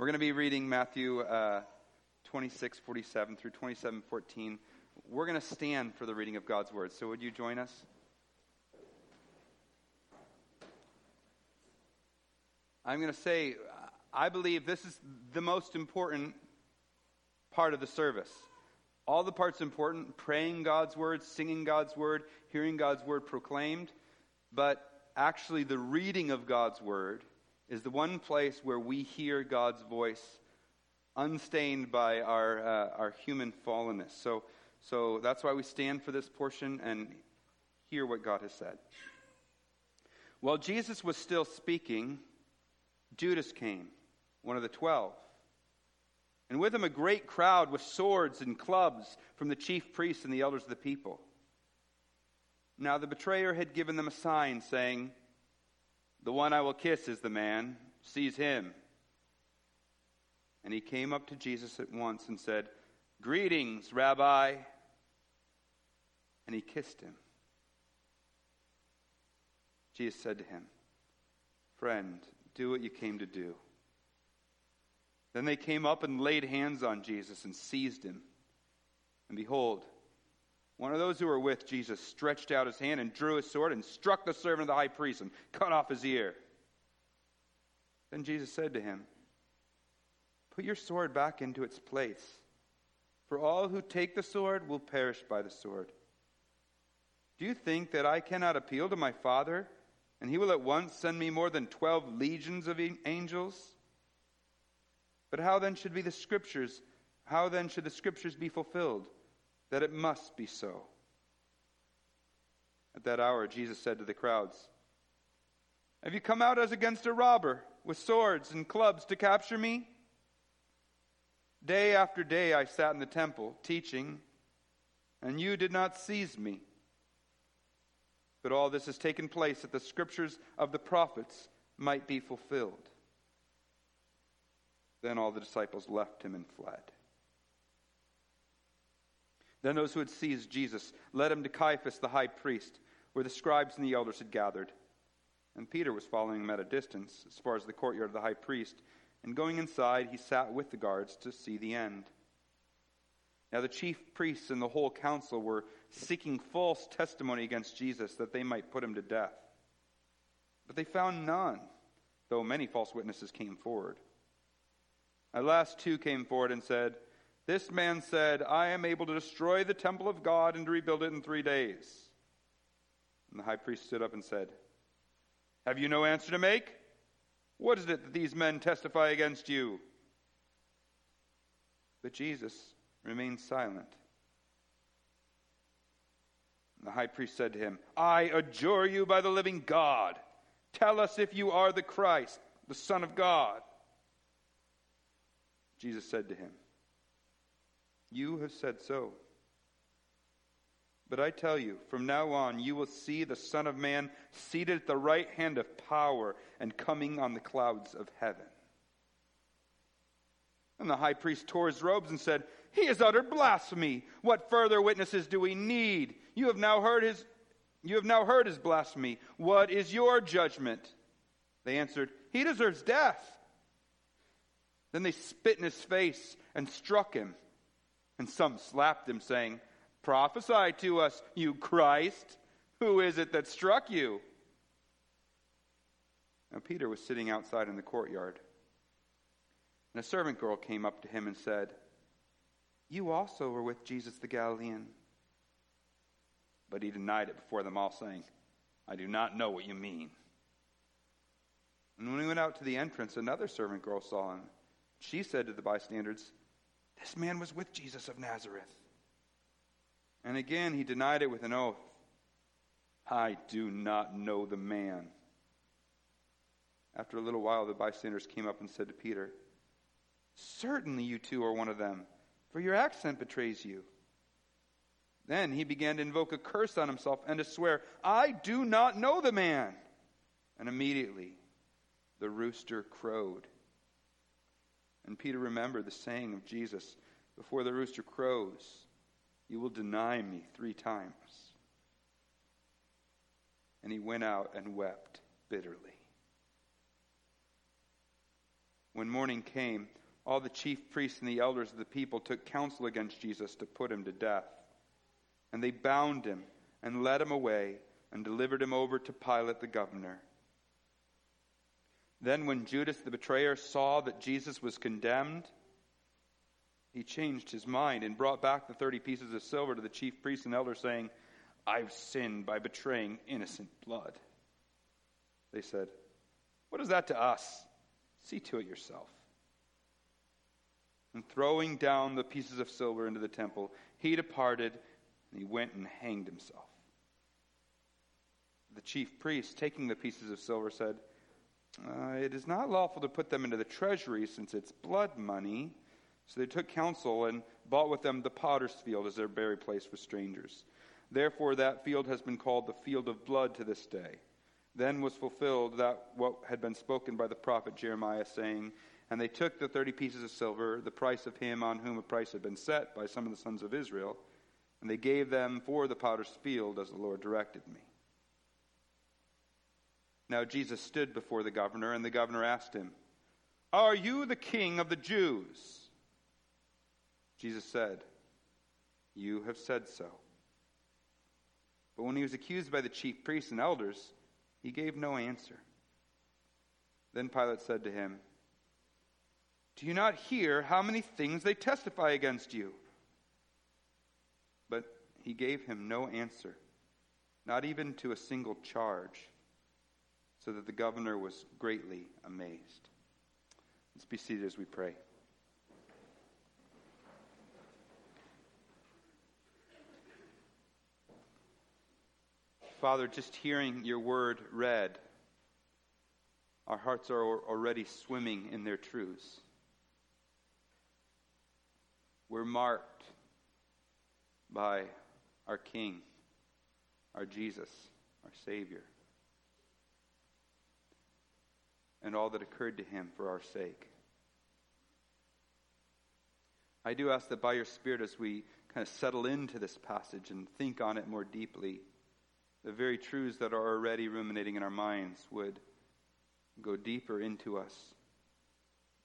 We're going to be reading Matthew uh, 26, 47 through 27, 14. We're going to stand for the reading of God's word. So, would you join us? I'm going to say, I believe this is the most important part of the service. All the parts important praying God's word, singing God's word, hearing God's word proclaimed. But actually, the reading of God's word is the one place where we hear God's voice unstained by our, uh, our human fallenness. So, so that's why we stand for this portion and hear what God has said. While Jesus was still speaking, Judas came, one of the twelve. And with him a great crowd with swords and clubs from the chief priests and the elders of the people. Now the betrayer had given them a sign, saying, The one I will kiss is the man. Seize him. And he came up to Jesus at once and said, Greetings, Rabbi. And he kissed him. Jesus said to him, Friend, do what you came to do. Then they came up and laid hands on Jesus and seized him. And behold, one of those who were with Jesus stretched out his hand and drew his sword and struck the servant of the high priest and cut off his ear. Then Jesus said to him, Put your sword back into its place, for all who take the sword will perish by the sword. Do you think that I cannot appeal to my Father, and he will at once send me more than twelve legions of angels? But how then should be the scriptures? How then should the scriptures be fulfilled? That it must be so. At that hour, Jesus said to the crowds, Have you come out as against a robber with swords and clubs to capture me? Day after day I sat in the temple teaching, and you did not seize me. But all this has taken place that the scriptures of the prophets might be fulfilled. Then all the disciples left him and fled. Then those who had seized Jesus led him to Caiaphas the high priest, where the scribes and the elders had gathered. And Peter was following him at a distance, as far as the courtyard of the high priest. And going inside, he sat with the guards to see the end. Now the chief priests and the whole council were seeking false testimony against Jesus that they might put him to death. But they found none, though many false witnesses came forward. At last, two came forward and said, this man said, I am able to destroy the temple of God and to rebuild it in three days. And the high priest stood up and said, Have you no answer to make? What is it that these men testify against you? But Jesus remained silent. And the high priest said to him, I adjure you by the living God. Tell us if you are the Christ, the Son of God. Jesus said to him, you have said so. But I tell you, from now on, you will see the Son of Man seated at the right hand of power and coming on the clouds of heaven. And the high priest tore his robes and said, He has uttered blasphemy. What further witnesses do we need? You have now heard his, you have now heard his blasphemy. What is your judgment? They answered, He deserves death. Then they spit in his face and struck him. And some slapped him, saying, Prophesy to us, you Christ. Who is it that struck you? Now Peter was sitting outside in the courtyard. And a servant girl came up to him and said, You also were with Jesus the Galilean. But he denied it before them all, saying, I do not know what you mean. And when he went out to the entrance, another servant girl saw him. She said to the bystanders, this man was with Jesus of Nazareth. And again he denied it with an oath I do not know the man. After a little while, the bystanders came up and said to Peter, Certainly you two are one of them, for your accent betrays you. Then he began to invoke a curse on himself and to swear, I do not know the man. And immediately the rooster crowed. And Peter remembered the saying of Jesus Before the rooster crows, you will deny me three times. And he went out and wept bitterly. When morning came, all the chief priests and the elders of the people took counsel against Jesus to put him to death. And they bound him and led him away and delivered him over to Pilate the governor. Then, when Judas the betrayer saw that Jesus was condemned, he changed his mind and brought back the thirty pieces of silver to the chief priests and elders, saying, I've sinned by betraying innocent blood. They said, What is that to us? See to it yourself. And throwing down the pieces of silver into the temple, he departed and he went and hanged himself. The chief priest, taking the pieces of silver, said, uh, It is not lawful to put them into the treasury since it's blood money. So they took counsel and bought with them the potter's field as their bury place for strangers. Therefore, that field has been called the field of blood to this day. Then was fulfilled that what had been spoken by the prophet Jeremiah, saying, And they took the thirty pieces of silver, the price of him on whom a price had been set by some of the sons of Israel, and they gave them for the potter's field as the Lord directed me. Now Jesus stood before the governor, and the governor asked him, Are you the king of the Jews? Jesus said, You have said so. But when he was accused by the chief priests and elders, he gave no answer. Then Pilate said to him, Do you not hear how many things they testify against you? But he gave him no answer, not even to a single charge, so that the governor was greatly amazed. Let's be seated as we pray. Father, just hearing your word read, our hearts are already swimming in their truths. We're marked by our King, our Jesus, our Savior, and all that occurred to him for our sake. I do ask that by your Spirit, as we kind of settle into this passage and think on it more deeply, the very truths that are already ruminating in our minds would go deeper into us,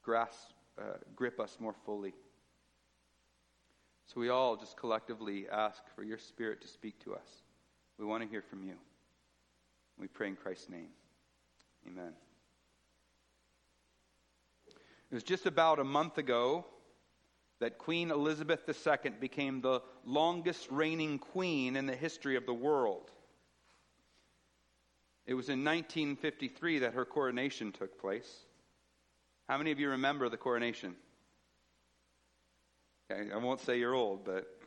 grasp, uh, grip us more fully. So we all just collectively ask for your Spirit to speak to us. We want to hear from you. We pray in Christ's name. Amen. It was just about a month ago that Queen Elizabeth II became the longest reigning queen in the history of the world. It was in 1953 that her coronation took place. How many of you remember the coronation? Okay, I won't say you're old, but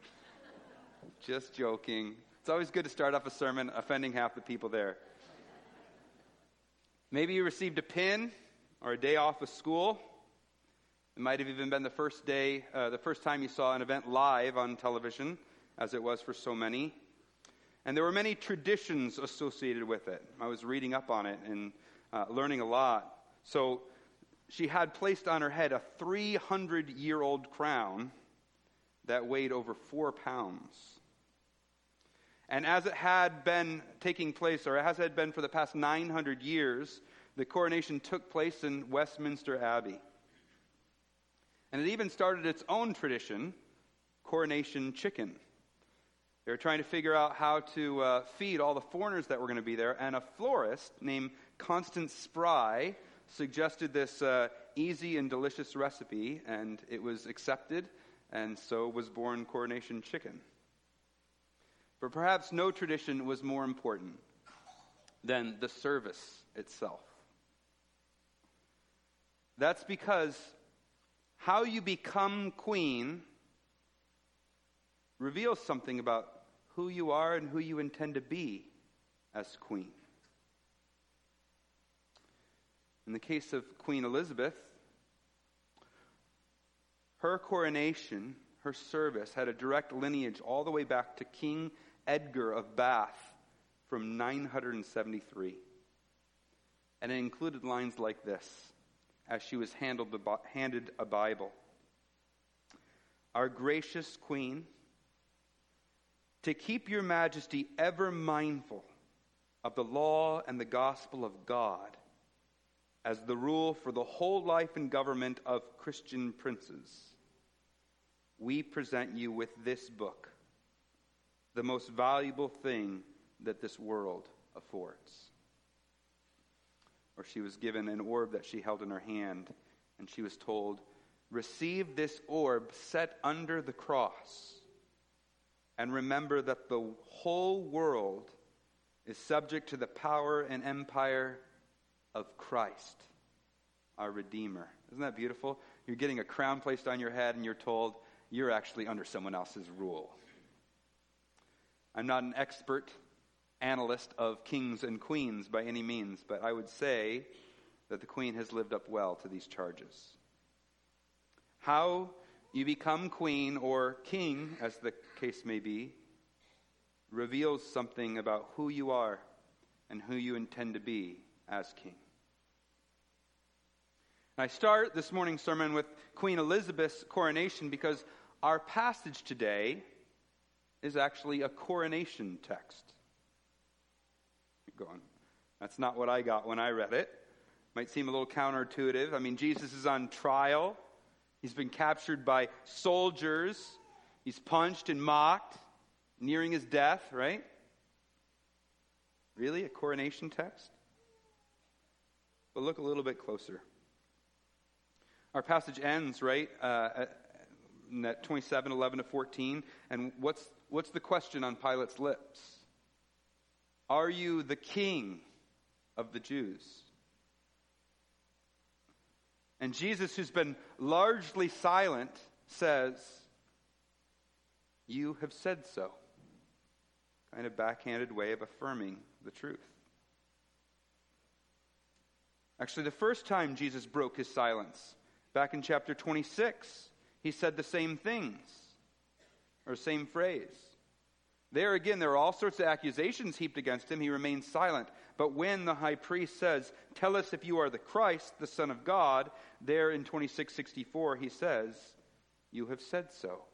just joking. It's always good to start off a sermon offending half the people there. Maybe you received a pin or a day off of school. It might have even been the first day, uh, the first time you saw an event live on television, as it was for so many. And there were many traditions associated with it. I was reading up on it and uh, learning a lot. So she had placed on her head a 300 year old crown that weighed over four pounds. And as it had been taking place, or as it had been for the past 900 years, the coronation took place in Westminster Abbey. And it even started its own tradition, coronation chicken. They were trying to figure out how to uh, feed all the foreigners that were going to be there, and a florist named Constance Spry suggested this uh, easy and delicious recipe, and it was accepted, and so was born coronation chicken. But perhaps no tradition was more important than the service itself. That's because how you become queen reveals something about who you are and who you intend to be as queen. In the case of Queen Elizabeth, her coronation, her service, had a direct lineage all the way back to King Edgar of Bath from 973. And it included lines like this as she was handled, handed a Bible Our gracious Queen, to keep your majesty ever mindful of the law and the gospel of God, as the rule for the whole life and government of Christian princes, we present you with this book, the most valuable thing that this world affords. Or she was given an orb that she held in her hand, and she was told, Receive this orb set under the cross, and remember that the whole world is subject to the power and empire of Christ, our Redeemer. Isn't that beautiful? You're getting a crown placed on your head, and you're told you're actually under someone else's rule. I'm not an expert analyst of kings and queens by any means, but I would say that the queen has lived up well to these charges. How you become queen or king, as the case may be, reveals something about who you are and who you intend to be as king. I start this morning's sermon with Queen Elizabeth's coronation because our passage today is actually a coronation text. Going. That's not what I got when I read it. Might seem a little counterintuitive. I mean, Jesus is on trial. He's been captured by soldiers. He's punched and mocked, nearing his death, right? Really? A coronation text? But look a little bit closer. Our passage ends, right, uh, at 27, 11 to 14. And what's, what's the question on Pilate's lips? Are you the king of the Jews? And Jesus, who's been largely silent, says, You have said so. Kind of backhanded way of affirming the truth. Actually, the first time Jesus broke his silence, back in chapter 26, he said the same things, or same phrase. There again, there are all sorts of accusations heaped against him. He remains silent. But when the high priest says, Tell us if you are the Christ, the Son of God, there in 2664, he says, You have said so.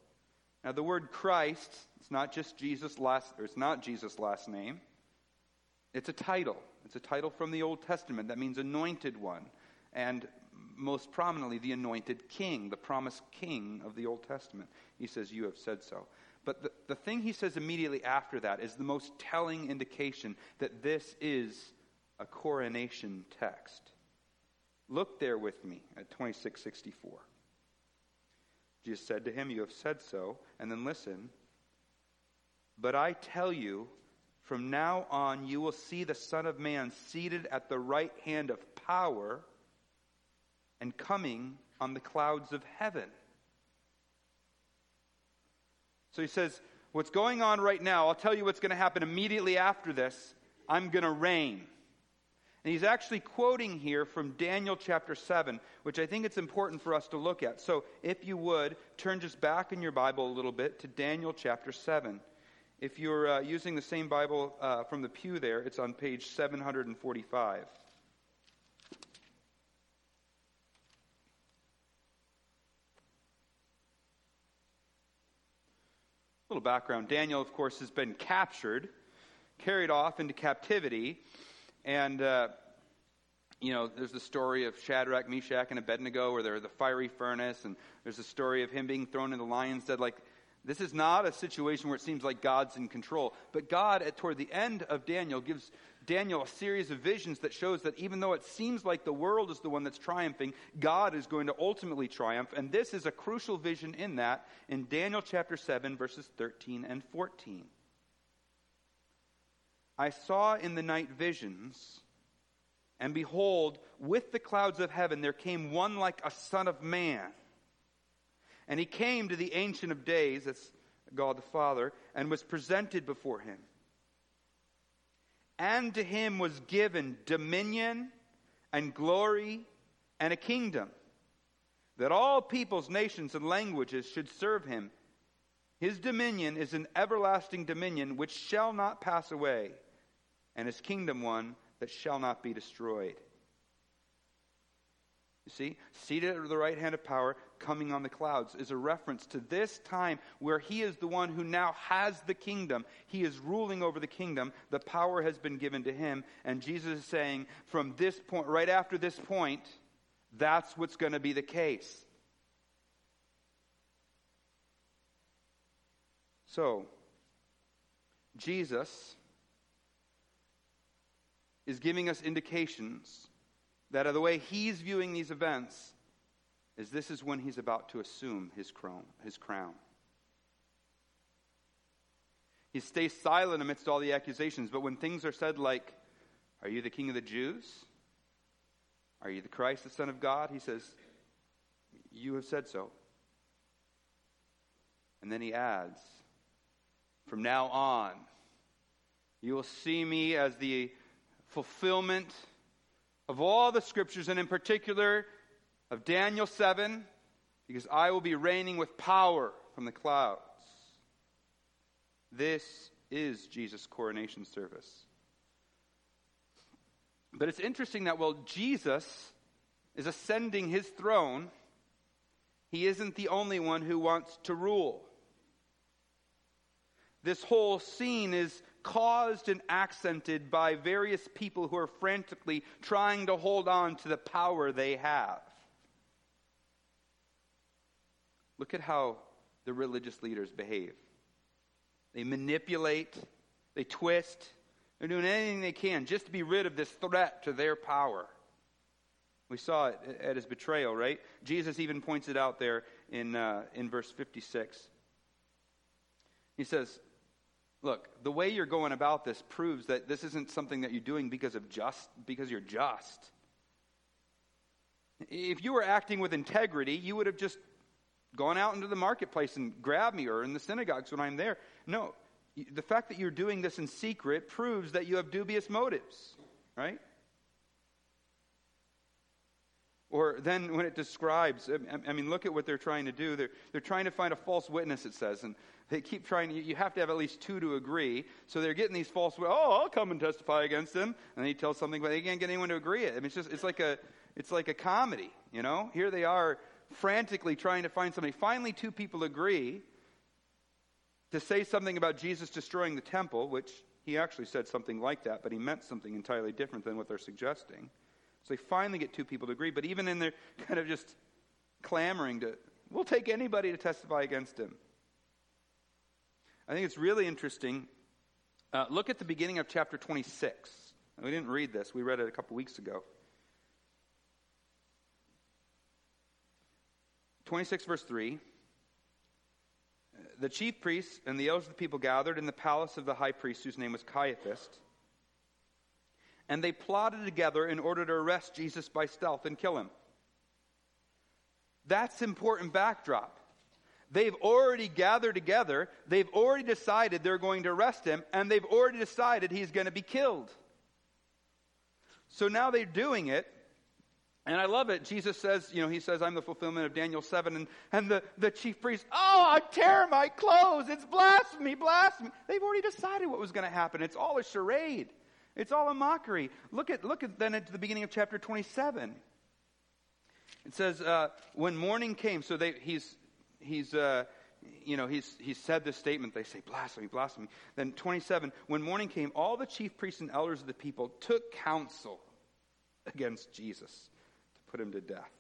Now, the word Christ, it's not just Jesus' last, or it's not Jesus' last name. It's a title. It's a title from the Old Testament that means anointed one. And most prominently, the anointed king, the promised king of the Old Testament. He says, You have said so. But the, the thing he says immediately after that is the most telling indication that this is a coronation text. Look there with me at 2664. Jesus said to him, You have said so. And then listen. But I tell you, from now on you will see the Son of Man seated at the right hand of power and coming on the clouds of heaven. So he says, What's going on right now, I'll tell you what's going to happen immediately after this. I'm going to reign. And he's actually quoting here from Daniel chapter 7, which I think it's important for us to look at. So if you would, turn just back in your Bible a little bit to Daniel chapter 7. If you're uh, using the same Bible uh, from the pew there, it's on page 745. Little background Daniel, of course, has been captured, carried off into captivity, and, uh, you know, there's the story of Shadrach, Meshach, and Abednego, where they're the fiery furnace, and there's the story of him being thrown in the lion's den. Like, this is not a situation where it seems like God's in control. But God, at, toward the end of Daniel, gives Daniel a series of visions that shows that even though it seems like the world is the one that's triumphing, God is going to ultimately triumph. And this is a crucial vision in that in Daniel chapter 7, verses 13 and 14. I saw in the night visions, and behold, with the clouds of heaven there came one like a son of man. And he came to the Ancient of Days, that's God the Father, and was presented before him and to him was given dominion and glory and a kingdom, that all peoples, nations, and languages should serve him. His dominion is an everlasting dominion which shall not pass away, and his kingdom one that shall not be destroyed. You see, seated at the right hand of power, coming on the clouds, is a reference to this time where he is the one who now has the kingdom. He is ruling over the kingdom. The power has been given to him. And Jesus is saying, from this point, right after this point, that's what's going to be the case. So, Jesus is giving us indications that of the way he's viewing these events is this is when he's about to assume his crown. His crown. He stays silent amidst all the accusations, but when things are said like, Are you the king of the Jews? Are you the Christ, the Son of God? He says, You have said so. And then he adds, From now on, you will see me as the fulfillment of all the scriptures, and in particular of Daniel 7, because I will be reigning with power from the clouds. This is Jesus' coronation service. But it's interesting that while Jesus is ascending his throne, he isn't the only one who wants to rule. This whole scene is caused and accented by various people who are frantically trying to hold on to the power they have. Look at how the religious leaders behave. They manipulate, they twist, they're doing anything they can just to be rid of this threat to their power. We saw it at his betrayal, right? Jesus even points it out there in, uh, in verse 56. He says, Look, the way you're going about this proves that this isn't something that you're doing because of just because you're just. If you were acting with integrity, you would have just gone out into the marketplace and grabbed me or in the synagogues when I'm there. No, the fact that you're doing this in secret proves that you have dubious motives, right? Or then when it describes, I mean, look at what they're trying to do. They're, they're trying to find a false witness, it says. And they keep trying, you have to have at least two to agree. So they're getting these false, oh, I'll come and testify against them. And he tells something, but they can't get anyone to agree it. I mean, it's just, it's like a, it's like a comedy, you know? Here they are frantically trying to find somebody. Finally, two people agree to say something about Jesus destroying the temple, which he actually said something like that, but he meant something entirely different than what they're suggesting. So they finally get two people to agree, but even in their kind of just clamoring to, we'll take anybody to testify against him. I think it's really interesting. Uh, look at the beginning of chapter 26. We didn't read this, we read it a couple weeks ago. 26, verse 3. The chief priests and the elders of the people gathered in the palace of the high priest, whose name was Caiaphas and they plotted together in order to arrest Jesus by stealth and kill him. That's important backdrop. They've already gathered together, they've already decided they're going to arrest him, and they've already decided he's going to be killed. So now they're doing it, and I love it. Jesus says, you know, he says, I'm the fulfillment of Daniel 7. And, and the, the chief priest, oh, I tear my clothes. It's blasphemy, blasphemy. They've already decided what was going to happen. It's all a charade. It's all a mockery. Look at, look at then at the beginning of chapter 27. It says, uh, when morning came, so they, he's, he's, uh, you know, he's, he's said this statement. They say, blasphemy, blasphemy. Then 27, when morning came, all the chief priests and elders of the people took counsel against Jesus put him to death.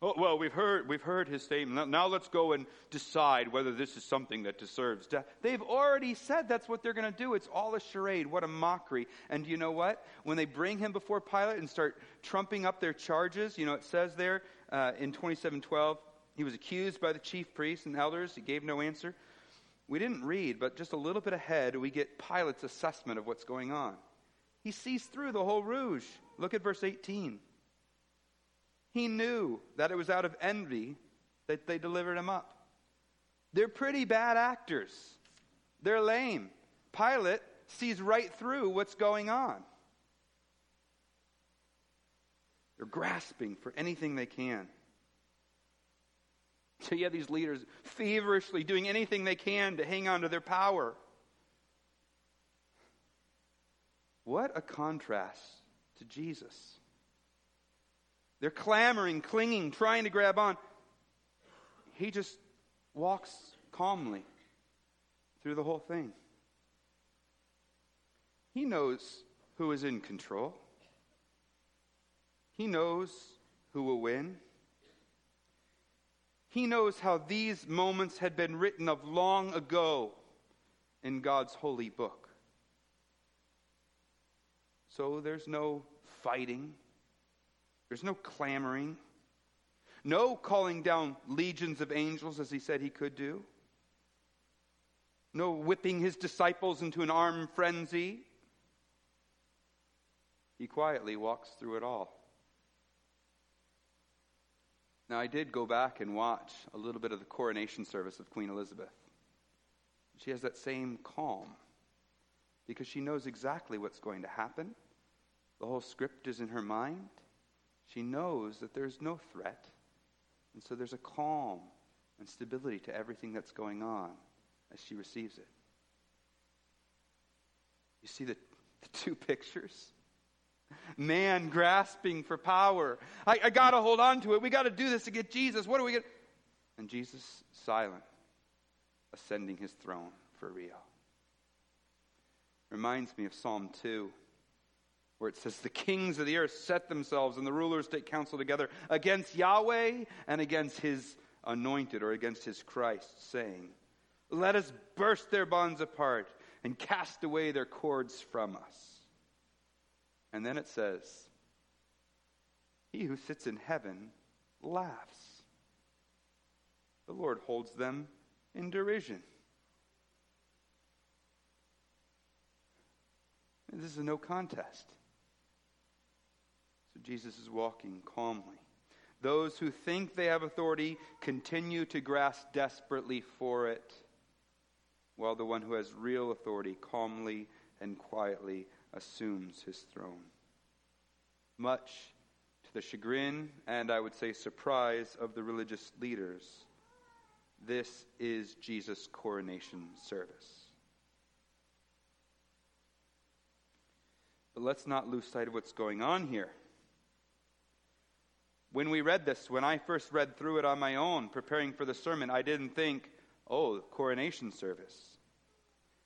Oh, well, we've heard, we've heard his statement. Now let's go and decide whether this is something that deserves death. They've already said that's what they're going to do. It's all a charade. What a mockery. And you know what? When they bring him before Pilate and start trumping up their charges, you know, it says there uh, in 2712, he was accused by the chief priests and elders. He gave no answer. We didn't read, but just a little bit ahead, we get Pilate's assessment of what's going on. He sees through the whole rouge. Look at verse 18. He knew that it was out of envy that they delivered him up. They're pretty bad actors. They're lame. Pilate sees right through what's going on. They're grasping for anything they can. So you have these leaders feverishly doing anything they can to hang on to their power. What a contrast to Jesus. They're clamoring, clinging, trying to grab on. He just walks calmly through the whole thing. He knows who is in control. He knows who will win. He knows how these moments had been written of long ago in God's holy book. So there's no fighting, there's no clamoring, no calling down legions of angels as he said he could do, no whipping his disciples into an armed frenzy. He quietly walks through it all. Now, I did go back and watch a little bit of the coronation service of Queen Elizabeth. She has that same calm because she knows exactly what's going to happen. The whole script is in her mind. She knows that there's no threat. And so there's a calm and stability to everything that's going on as she receives it. You see the, the two pictures? Man grasping for power. I, I got to hold on to it. We got to do this to get Jesus. What are we going to. And Jesus silent, ascending his throne for real. Reminds me of Psalm 2, where it says, The kings of the earth set themselves and the rulers take counsel together against Yahweh and against his anointed or against his Christ, saying, Let us burst their bonds apart and cast away their cords from us. And then it says, He who sits in heaven laughs. The Lord holds them in derision. This is no contest. Jesus is walking calmly. Those who think they have authority continue to grasp desperately for it, while the one who has real authority calmly and quietly assumes his throne. Much to the chagrin and I would say surprise of the religious leaders, this is Jesus' coronation service. But let's not lose sight of what's going on here. When we read this, when I first read through it on my own, preparing for the sermon, I didn't think, oh, coronation service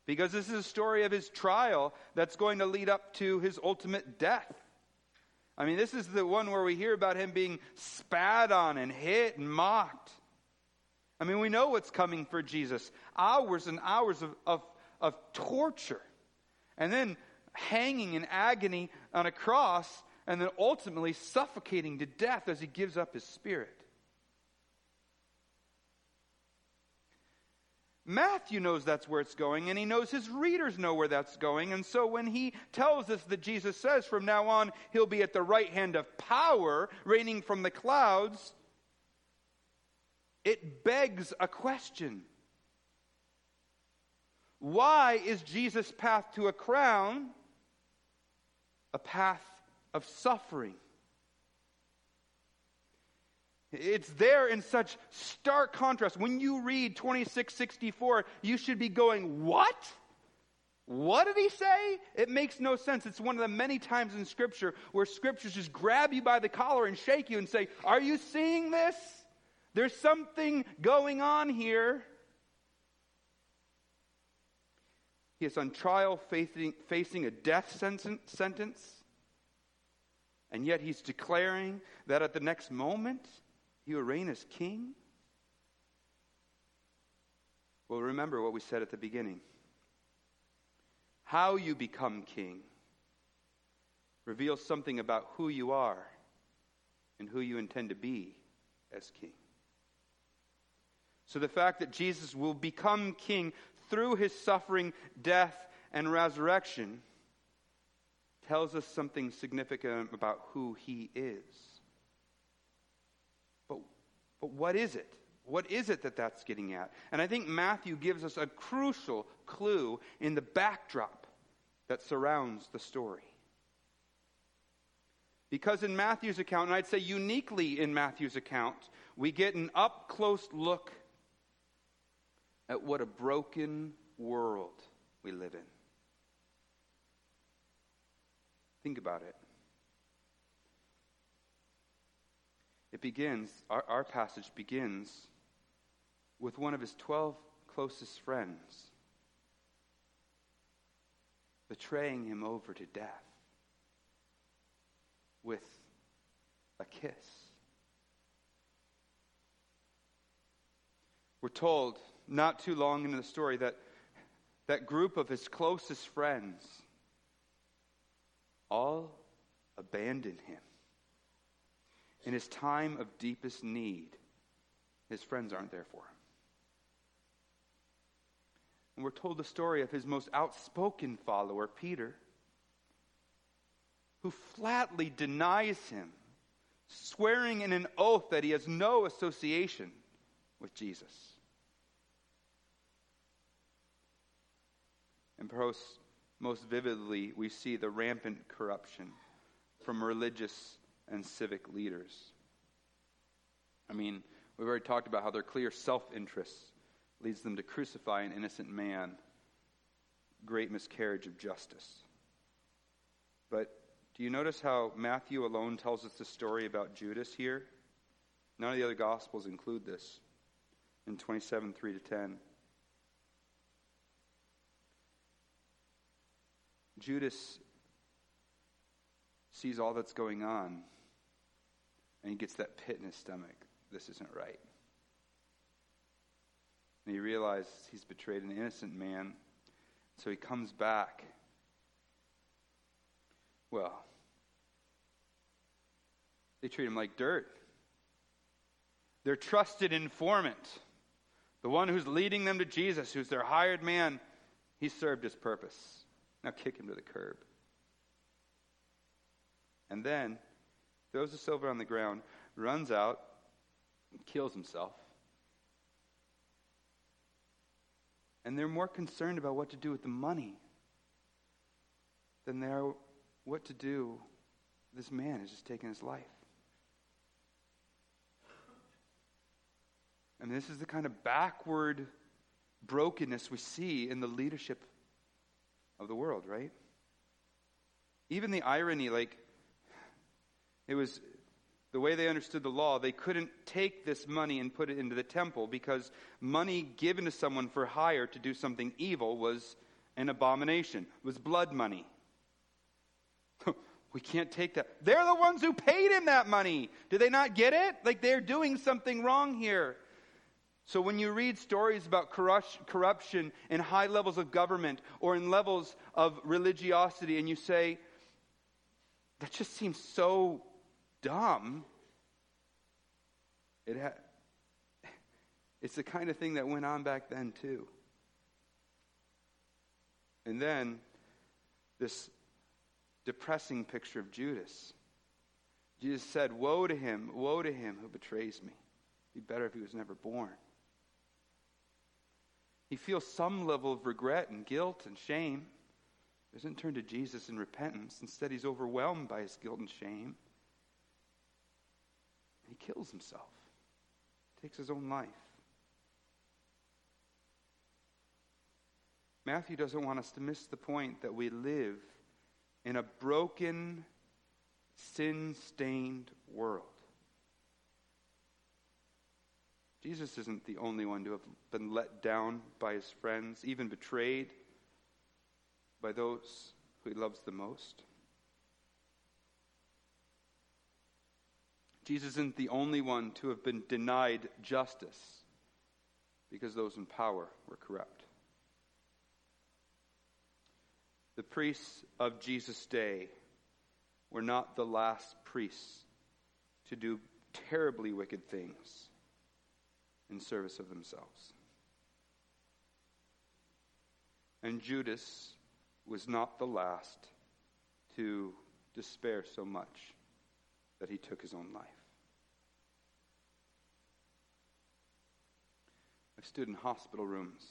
because this is a story of his trial that's going to lead up to his ultimate death. I mean, this is the one where we hear about him being spat on and hit and mocked. I mean, we know what's coming for Jesus hours and hours of, of, of torture, and then hanging in agony on a cross, and then ultimately suffocating to death as he gives up his spirit. Matthew knows that's where it's going, and he knows his readers know where that's going. And so when he tells us that Jesus says from now on he'll be at the right hand of power, reigning from the clouds, it begs a question. Why is Jesus' path to a crown a path of suffering? It's there in such stark contrast. When you read 2664, you should be going, What? What did he say? It makes no sense. It's one of the many times in Scripture where Scriptures just grab you by the collar and shake you and say, Are you seeing this? There's something going on here. He is on trial facing, facing a death sentence, and yet he's declaring that at the next moment, he will reign as king? Well, remember what we said at the beginning. How you become king reveals something about who you are and who you intend to be as king. So the fact that Jesus will become king through his suffering, death, and resurrection tells us something significant about who he is. But but what is it? What is it that that's getting at? And I think Matthew gives us a crucial clue in the backdrop that surrounds the story. Because in Matthew's account, and I'd say uniquely in Matthew's account, we get an up close look at what a broken world we live in. Think about it. It begins, our, our passage begins with one of his 12 closest friends betraying him over to death with a kiss. We're told not too long into the story that that group of his closest friends all abandon him. In his time of deepest need, his friends aren't there for him. And we're told the story of his most outspoken follower, Peter, who flatly denies him, swearing in an oath that he has no association with Jesus. And most vividly, we see the rampant corruption from religious and civic leaders. I mean, we've already talked about how their clear self interest leads them to crucify an innocent man. Great miscarriage of justice. But do you notice how Matthew alone tells us the story about Judas here? None of the other Gospels include this in 27 3 to 10. Judas sees all that's going on and he gets that pit in his stomach. This isn't right. And he realizes he's betrayed an innocent man. So he comes back. Well, they treat him like dirt. Their trusted informant, the one who's leading them to Jesus, who's their hired man, he served his purpose. Now kick him to the curb. And then throws the silver on the ground, runs out, kills himself. And they're more concerned about what to do with the money than they are what to do. This man has just taken his life. And this is the kind of backward brokenness we see in the leadership of the world, right? Even the irony, like, it was the way they understood the law, they couldn't take this money and put it into the temple because money given to someone for hire to do something evil was an abomination, was blood money. we can't take that. They're the ones who paid him that money. Do they not get it? Like they're doing something wrong here. So when you read stories about corruption in high levels of government or in levels of religiosity, and you say, that just seems so dumb. It ha- it's the kind of thing that went on back then, too. And then this depressing picture of Judas. Jesus said, Woe to him, woe to him who betrays me. It'd be better if he was never born. He feels some level of regret and guilt and shame. He doesn't turn to Jesus in repentance. Instead, he's overwhelmed by his guilt and shame. He kills himself, takes his own life. Matthew doesn't want us to miss the point that we live in a broken, sin stained world. Jesus isn't the only one to have been let down by his friends, even betrayed by those who he loves the most. Jesus isn't the only one to have been denied justice because those in power were corrupt. The priests of Jesus' day were not the last priests to do terribly wicked things in service of themselves. And Judas was not the last to despair so much that he took his own life. I've stood in hospital rooms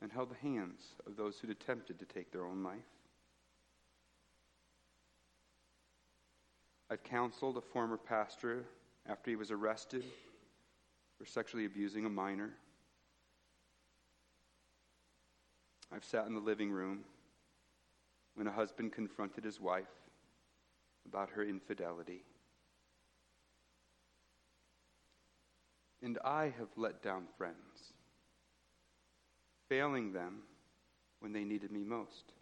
and held the hands of those who'd attempted to take their own life. I've counseled a former pastor after he was arrested for sexually abusing a minor. I've sat in the living room when a husband confronted his wife about her infidelity. And I have let down friends, failing them when they needed me most.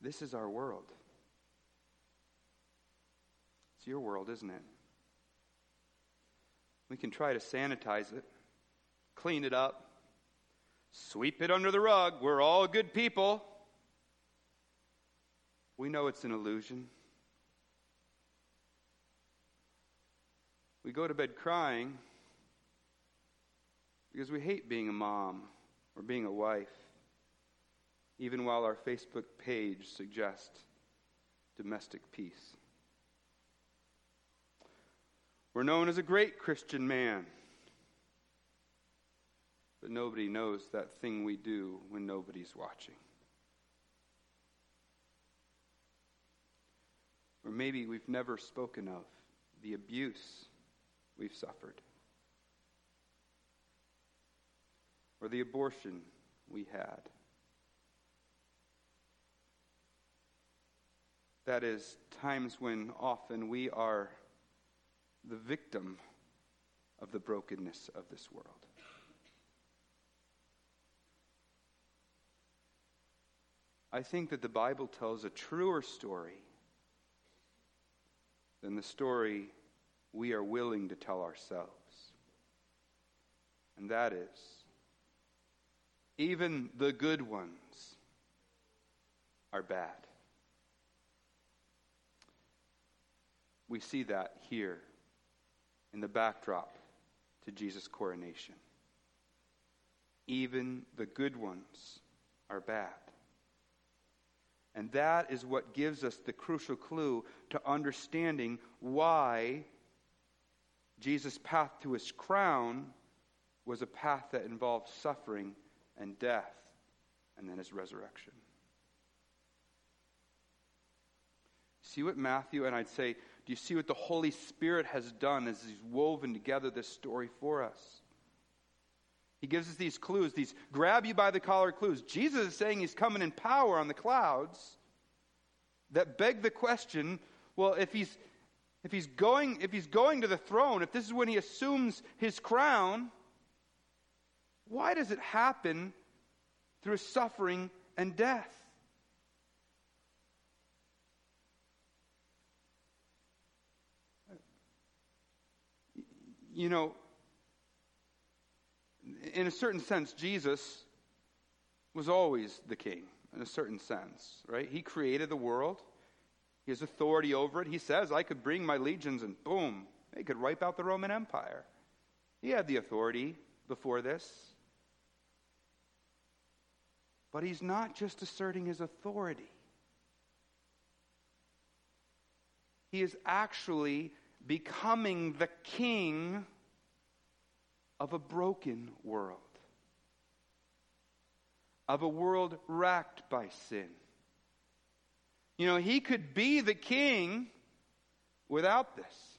This is our world. It's your world, isn't it? We can try to sanitize it, clean it up, sweep it under the rug. We're all good people. We know it's an illusion. We go to bed crying because we hate being a mom or being a wife, even while our Facebook page suggests domestic peace. We're known as a great Christian man, but nobody knows that thing we do when nobody's watching. Or maybe we've never spoken of the abuse we've suffered, or the abortion we had. That is, times when often we are the victim of the brokenness of this world. I think that the Bible tells a truer story than the story we are willing to tell ourselves. And that is, even the good ones are bad. We see that here in the backdrop to Jesus' coronation. Even the good ones are bad. And that is what gives us the crucial clue to understanding why Jesus' path to his crown was a path that involved suffering and death and then his resurrection. See what Matthew, and I'd say, do you see what the Holy Spirit has done as he's woven together this story for us? He gives us these clues, these grab you by the collar clues. Jesus is saying he's coming in power on the clouds that beg the question well, if he's, if he's, going, if he's going to the throne, if this is when he assumes his crown, why does it happen through suffering and death? You know, in a certain sense, Jesus was always the king, in a certain sense, right? He created the world, he has authority over it. He says, I could bring my legions and boom, they could wipe out the Roman Empire. He had the authority before this. But he's not just asserting his authority, he is actually becoming the king of a broken world, of a world racked by sin. You know, he could be the king without this,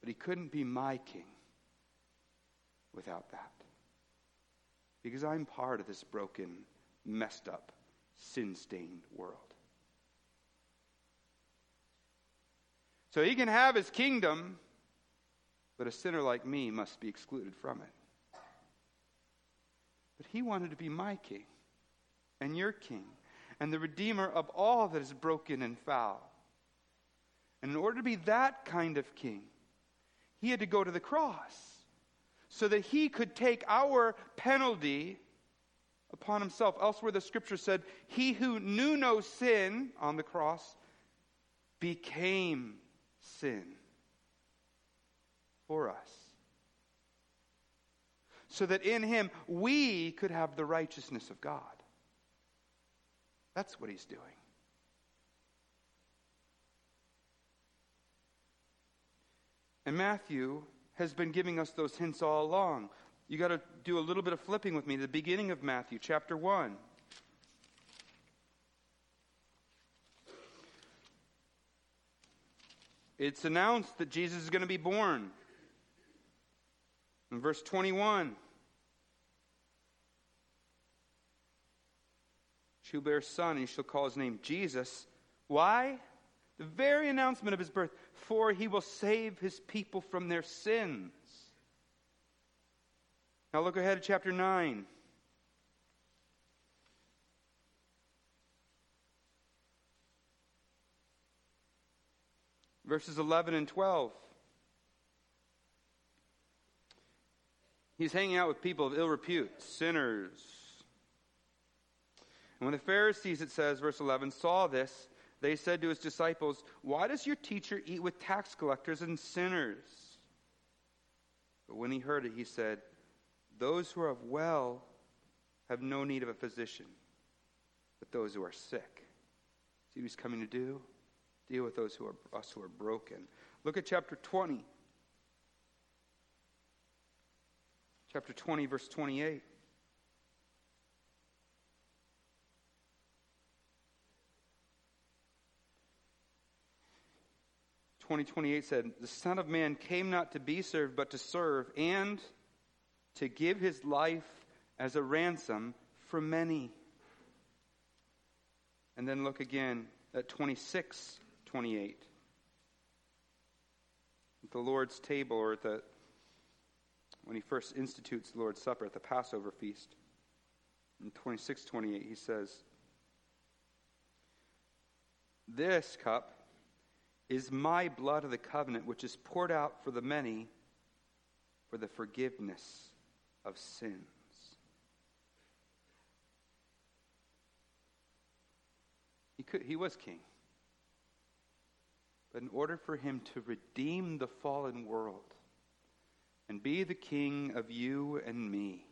but he couldn't be my king without that. Because I'm part of this broken, messed up, sin stained world. So he can have his kingdom but a sinner like me must be excluded from it. But he wanted to be my king and your king and the redeemer of all that is broken and foul. And in order to be that kind of king, he had to go to the cross so that he could take our penalty upon himself. Elsewhere, the scripture said, He who knew no sin on the cross became sin for us. So that in him we could have the righteousness of God. That's what he's doing. And Matthew has been giving us those hints all along. You got to do a little bit of flipping with me the beginning of Matthew, chapter 1. It's announced that Jesus is going to be born. In verse 21, she will bear a son, and you shall call his name Jesus. Why? The very announcement of his birth. For he will save his people from their sins. Now look ahead to chapter 9. Verses 11 and 12. He's hanging out with people of ill repute, sinners. And when the Pharisees, it says, verse 11, saw this, they said to his disciples, Why does your teacher eat with tax collectors and sinners? But when he heard it, he said, Those who are of well have no need of a physician, but those who are sick. See what he's coming to do? Deal with those who are us who are broken. Look at chapter 20. chapter 20, verse 28. Twenty twenty eight said, The Son of Man came not to be served, but to serve, and to give his life as a ransom for many. And then look again at twenty six twenty eight. At the Lord's table, or at the when he first institutes the Lord's Supper at the Passover feast. In 26 28, he says, This cup is my blood of the covenant, which is poured out for the many for the forgiveness of sins. He, could, he was king. But in order for him to redeem the fallen world, and be the king of you and me,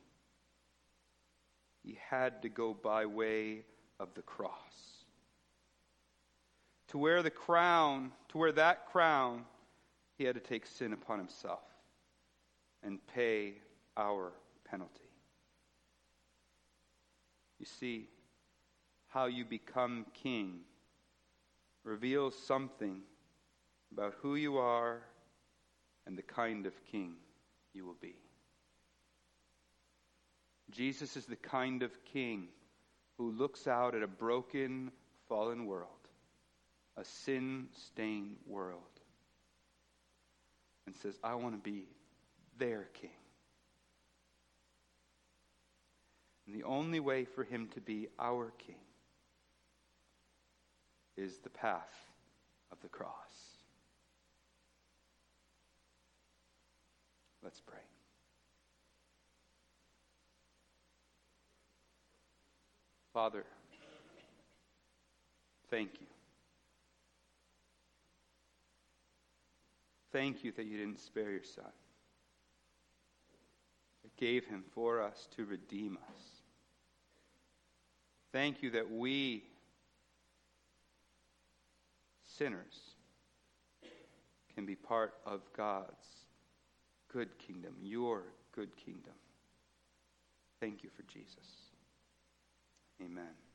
he had to go by way of the cross. To wear the crown, to wear that crown, he had to take sin upon himself and pay our penalty. You see, how you become king reveals something about who you are and the kind of king you will be. Jesus is the kind of king who looks out at a broken, fallen world, a sin stained world, and says, I want to be their king. And the only way for him to be our king is the path of the cross. Let's pray. Father, thank you. Thank you that you didn't spare your son. That gave him for us to redeem us. Thank you that we, sinners, can be part of God's good kingdom, your good kingdom. Thank you for Jesus. Amen.